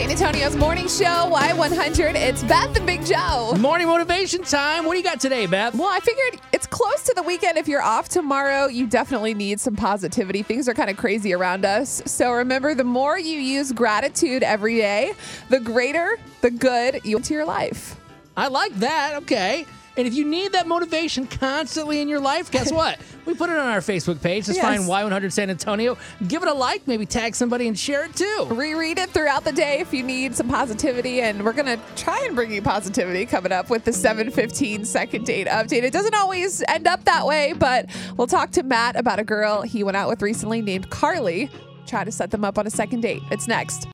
San Antonio's morning show, Y100. It's Beth and Big Joe. Morning motivation time. What do you got today, Beth? Well, I figured it's close to the weekend. If you're off tomorrow, you definitely need some positivity. Things are kind of crazy around us. So remember, the more you use gratitude every day, the greater the good you into your life. I like that. Okay. And if you need that motivation constantly in your life, guess what? we put it on our Facebook page. Just Yes. find Y100 San Antonio. Give it a like, maybe tag somebody and share it too. Reread it throughout the day if you need some positivity. And we're going to try and bring you positivity coming up with the 715 second date update. It doesn't always end up that way, but we'll talk to Matt about a girl he went out with recently named Carly. Try to set them up on a second date. It's next.